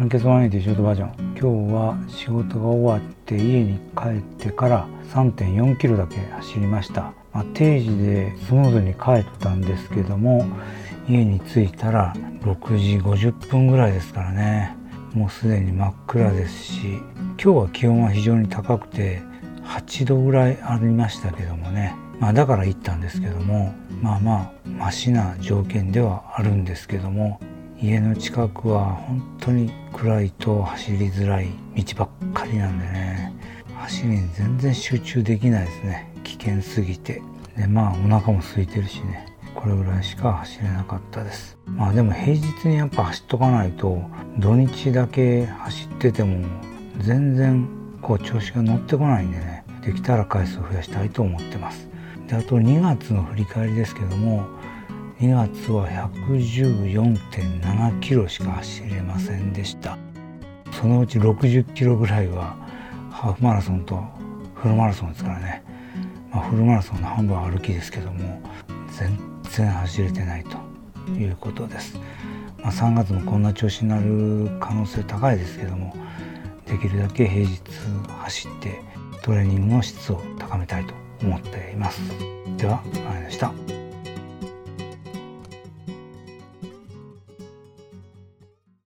献血ワンエイティショートバージョン。今日は仕事が終わって家に帰ってから3.4キロだけ走りました、まあ、定時でスムーズに帰ったんですけども家に着いたら6時50分ぐらいですからね。もうすでに真っ暗ですし今日は気温は非常に高くて8度ぐらいありましたけどもね。まあだから行ったんですけどもまあまあマシな条件ではあるんですけども家の近くは本当に暗いと走りづらい道ばっかりなんでね。走りに全然集中できないですね。危険すぎて。でまあお腹も空いてるしね。これぐらいしか走れなかったです。まあでも平日にやっぱ走っとかないと土日だけ走ってても全然こう調子が乗ってこないんでね。できたら回数を増やしたいと思ってます。であと2月の振り返りですけども2月は114.7キロしか走れませんでした。そのうち60キロぐらいはハーフマラソンとフルマラソンですからね、まあ、フルマラソンの半分は歩きですけども全然走れてないということです、まあ、3月もこんな調子になる可能性高いですけどもできるだけ平日走ってトレーニングの質を高めたいと思っています。ではあれでした。